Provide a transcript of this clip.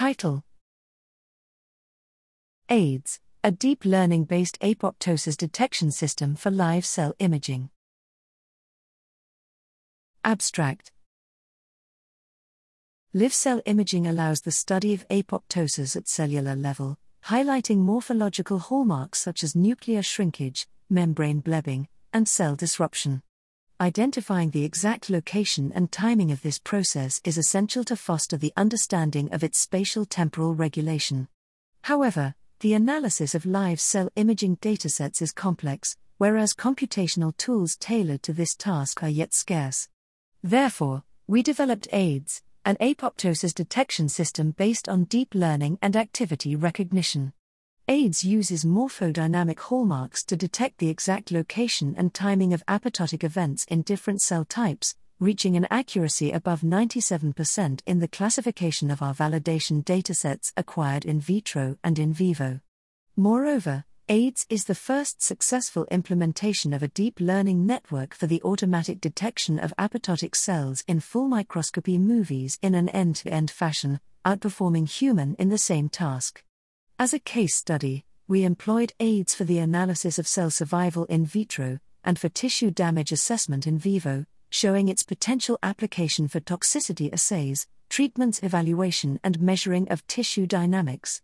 Title ADeS, a deep learning based apoptosis detection system for live cell imaging. Abstract Live cell imaging allows the study of apoptosis at cellular level, highlighting morphological hallmarks such as nuclear shrinkage, membrane blebbing, and cell disruption. Identifying the exact location and timing of this process is essential to foster the understanding of its spatial temporal regulation. However, the analysis of live cell imaging datasets is complex, whereas computational tools tailored to this task are yet scarce. Therefore, we developed ADeS, an apoptosis detection system based on deep learning and activity recognition. ADeS uses morphodynamic hallmarks to detect the exact location and timing of apoptotic events in different cell types, reaching an accuracy above 97% in the classification of our validation datasets acquired in vitro and in vivo. Moreover, ADeS is the first successful implementation of a deep learning network for the automatic detection of apoptotic cells in full microscopy movies in an end to end fashion, outperforming human in the same task. As a case study, we employed ADeS for the analysis of cell survival in vitro and for tissue damage assessment in vivo, showing its potential application for toxicity assays, treatments evaluation, and measuring of tissue dynamics.